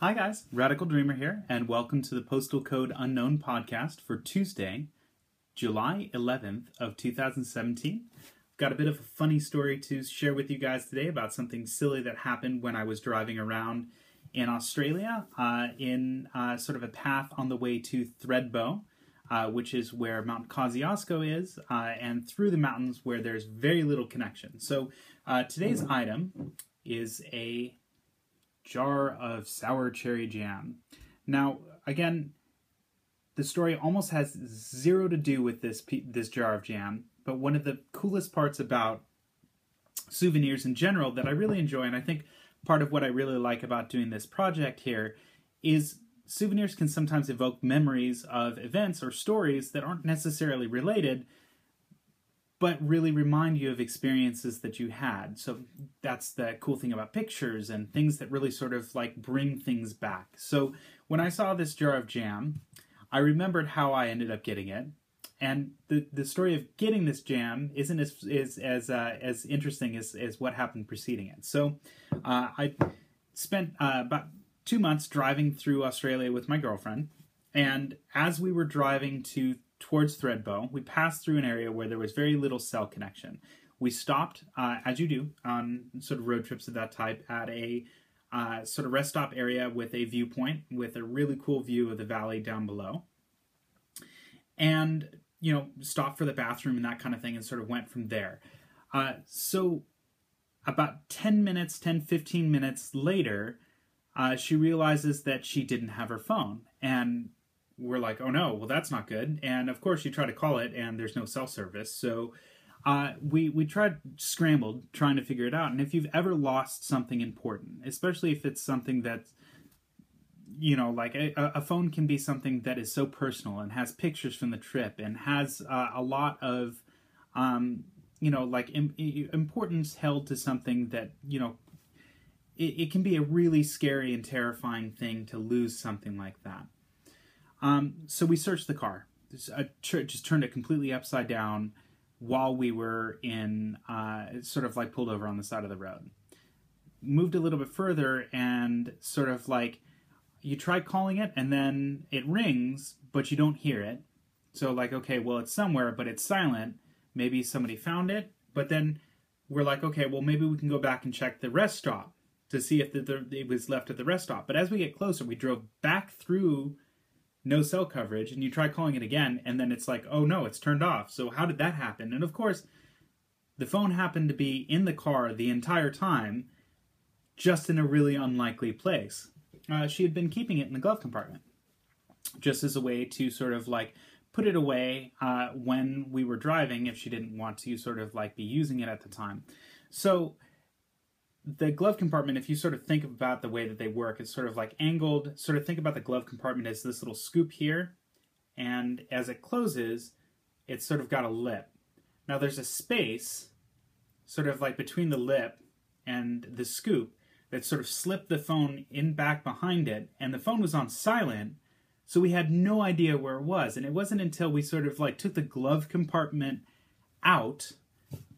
Hi, guys. Radical Dreamer here, and welcome to the Postal Code Unknown podcast for Tuesday, July 11th of 2017. Got a bit of a funny story to share with you guys today about something silly that happened when I was driving around in Australia uh, in uh, sort of a path on the way to Thredbo, uh, which is where Mount Kosciuszko is, uh, and through the mountains where there's very little connection. So uh, today's item is a jar of sour cherry jam. Now, again, the story almost has zero to do with this this jar of jam, but one of the coolest parts about souvenirs in general that I really enjoy, and I think part of what I really like about doing this project here, is souvenirs can sometimes evoke memories of events or stories that aren't necessarily related, but really remind you of experiences that you had. So that's the cool thing about pictures and things that really sort of like bring things back. So when I saw this jar of jam, I remembered how I ended up getting it. And the, the story of getting this jam isn't as as uh, as interesting as, as what happened preceding it. So, uh, I spent uh, about two months driving through Australia with my girlfriend, and as we were driving to towards Thredbo, we passed through an area where there was very little cell connection. We stopped, uh, as you do on sort of road trips of that type, at a uh, sort of rest stop area with a viewpoint with a really cool view of the valley down below. And, you know, stopped for the bathroom and that kind of thing and sort of went from there. Uh, so, about 10 minutes, 10, 15 minutes later, uh, she realizes that she didn't have her phone. And we're like, oh no, well that's not good. And of course, you try to call it, and there's no cell service. So uh, we we tried scrambled trying to figure it out. And if you've ever lost something important, especially if it's something that you know, like a, a phone can be something that is so personal and has pictures from the trip and has uh, a lot of um, you know like Im- importance held to something that you know it, it can be a really scary and terrifying thing to lose something like that um, so we searched the car. just turned it completely upside down while we were in, uh, sort of like pulled over on the side of the road. Moved a little bit further and sort of like you try calling it and then it rings, but you don't hear it. So, like, okay, well, it's somewhere, but it's silent. Maybe somebody found it, but then we're like, okay, well, maybe we can go back and check the rest stop to see if the, the, it was left at the rest stop. But as we get closer, we drove back through no cell coverage and you try calling it again and then it's like oh no it's turned off. So how did that happen? And of course the phone happened to be in the car the entire time just in a really unlikely place. Uh, she had been keeping it in the glove compartment just as a way to sort of like put it away uh, when we were driving if she didn't want to sort of like be using it at the time. So the glove compartment, if you sort of think about the way that they work, it's sort of like angled. Sort of think about the glove compartment as this little scoop here, and as it closes, it's sort of got a lip. Now there's a space, sort of like between the lip and the scoop, that sort of slipped the phone in back behind it, and the phone was on silent, so we had no idea where it was. And it wasn't until we sort of like took the glove compartment out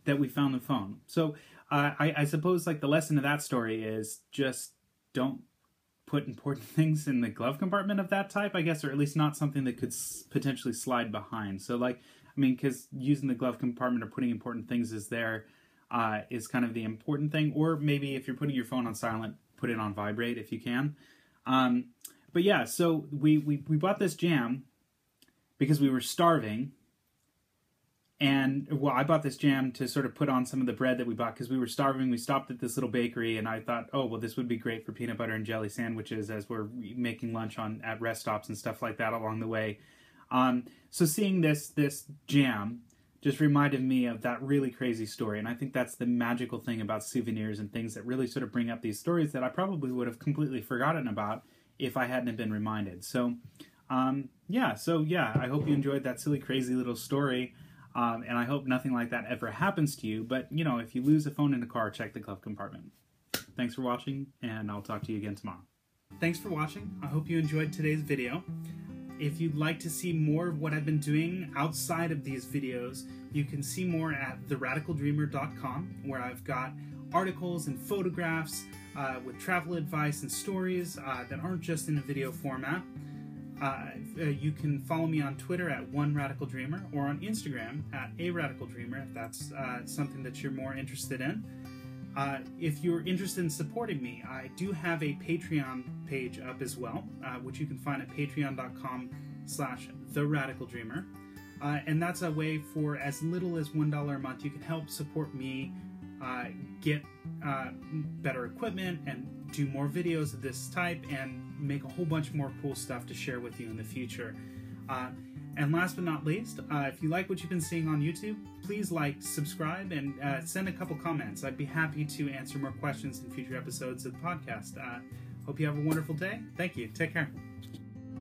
that we found the phone. So uh, I, I suppose like the lesson of that story is just don't put important things in the glove compartment of that type, I guess, or at least not something that could s- potentially slide behind. So, like, I mean, because using the glove compartment or putting important things is there uh, is kind of the important thing. Or maybe if you're putting your phone on silent, put it on vibrate if you can. Um, but yeah, so we, we, we bought this jam because we were starving and well, I bought this jam to sort of put on some of the bread that we bought because we were starving. We stopped at this little bakery, and I thought, oh well, this would be great for peanut butter and jelly sandwiches as we're making lunch on at rest stops and stuff like that along the way. Um, so seeing this this jam just reminded me of that really crazy story, and I think that's the magical thing about souvenirs and things that really sort of bring up these stories that I probably would have completely forgotten about if I hadn't been reminded. So, um, yeah, so yeah, I hope you enjoyed that silly, crazy little story. Um, and I hope nothing like that ever happens to you. But, you know, if you lose a phone in a car, check the glove compartment. Thanks for watching, and I'll talk to you again tomorrow. Thanks for watching. I hope you enjoyed today's video. If you'd like to see more of what I've been doing outside of these videos, you can see more at theradicaldreamer.com, where I've got articles and photographs uh, with travel advice and stories uh, that aren't just in a video format. Uh, uh, you can follow me on Twitter at One Radical Dreamer or on Instagram at A Radical Dreamer if that's uh, something that you're more interested in. Uh, if you're interested in supporting me, I do have a Patreon page up as well, uh, which you can find at patreon.com slash The Radical Dreamer. Uh, and that's a way for as little as $1 a month you can help support me get better equipment and do more videos of this type and make a whole bunch more cool stuff to share with you in the future. Uh, and last but not least, uh, if you like what you've been seeing on YouTube, please like, subscribe, and uh, send a couple comments. I'd be happy to answer more questions in future episodes of the podcast. Uh, hope you have a wonderful day. Thank you. Take care.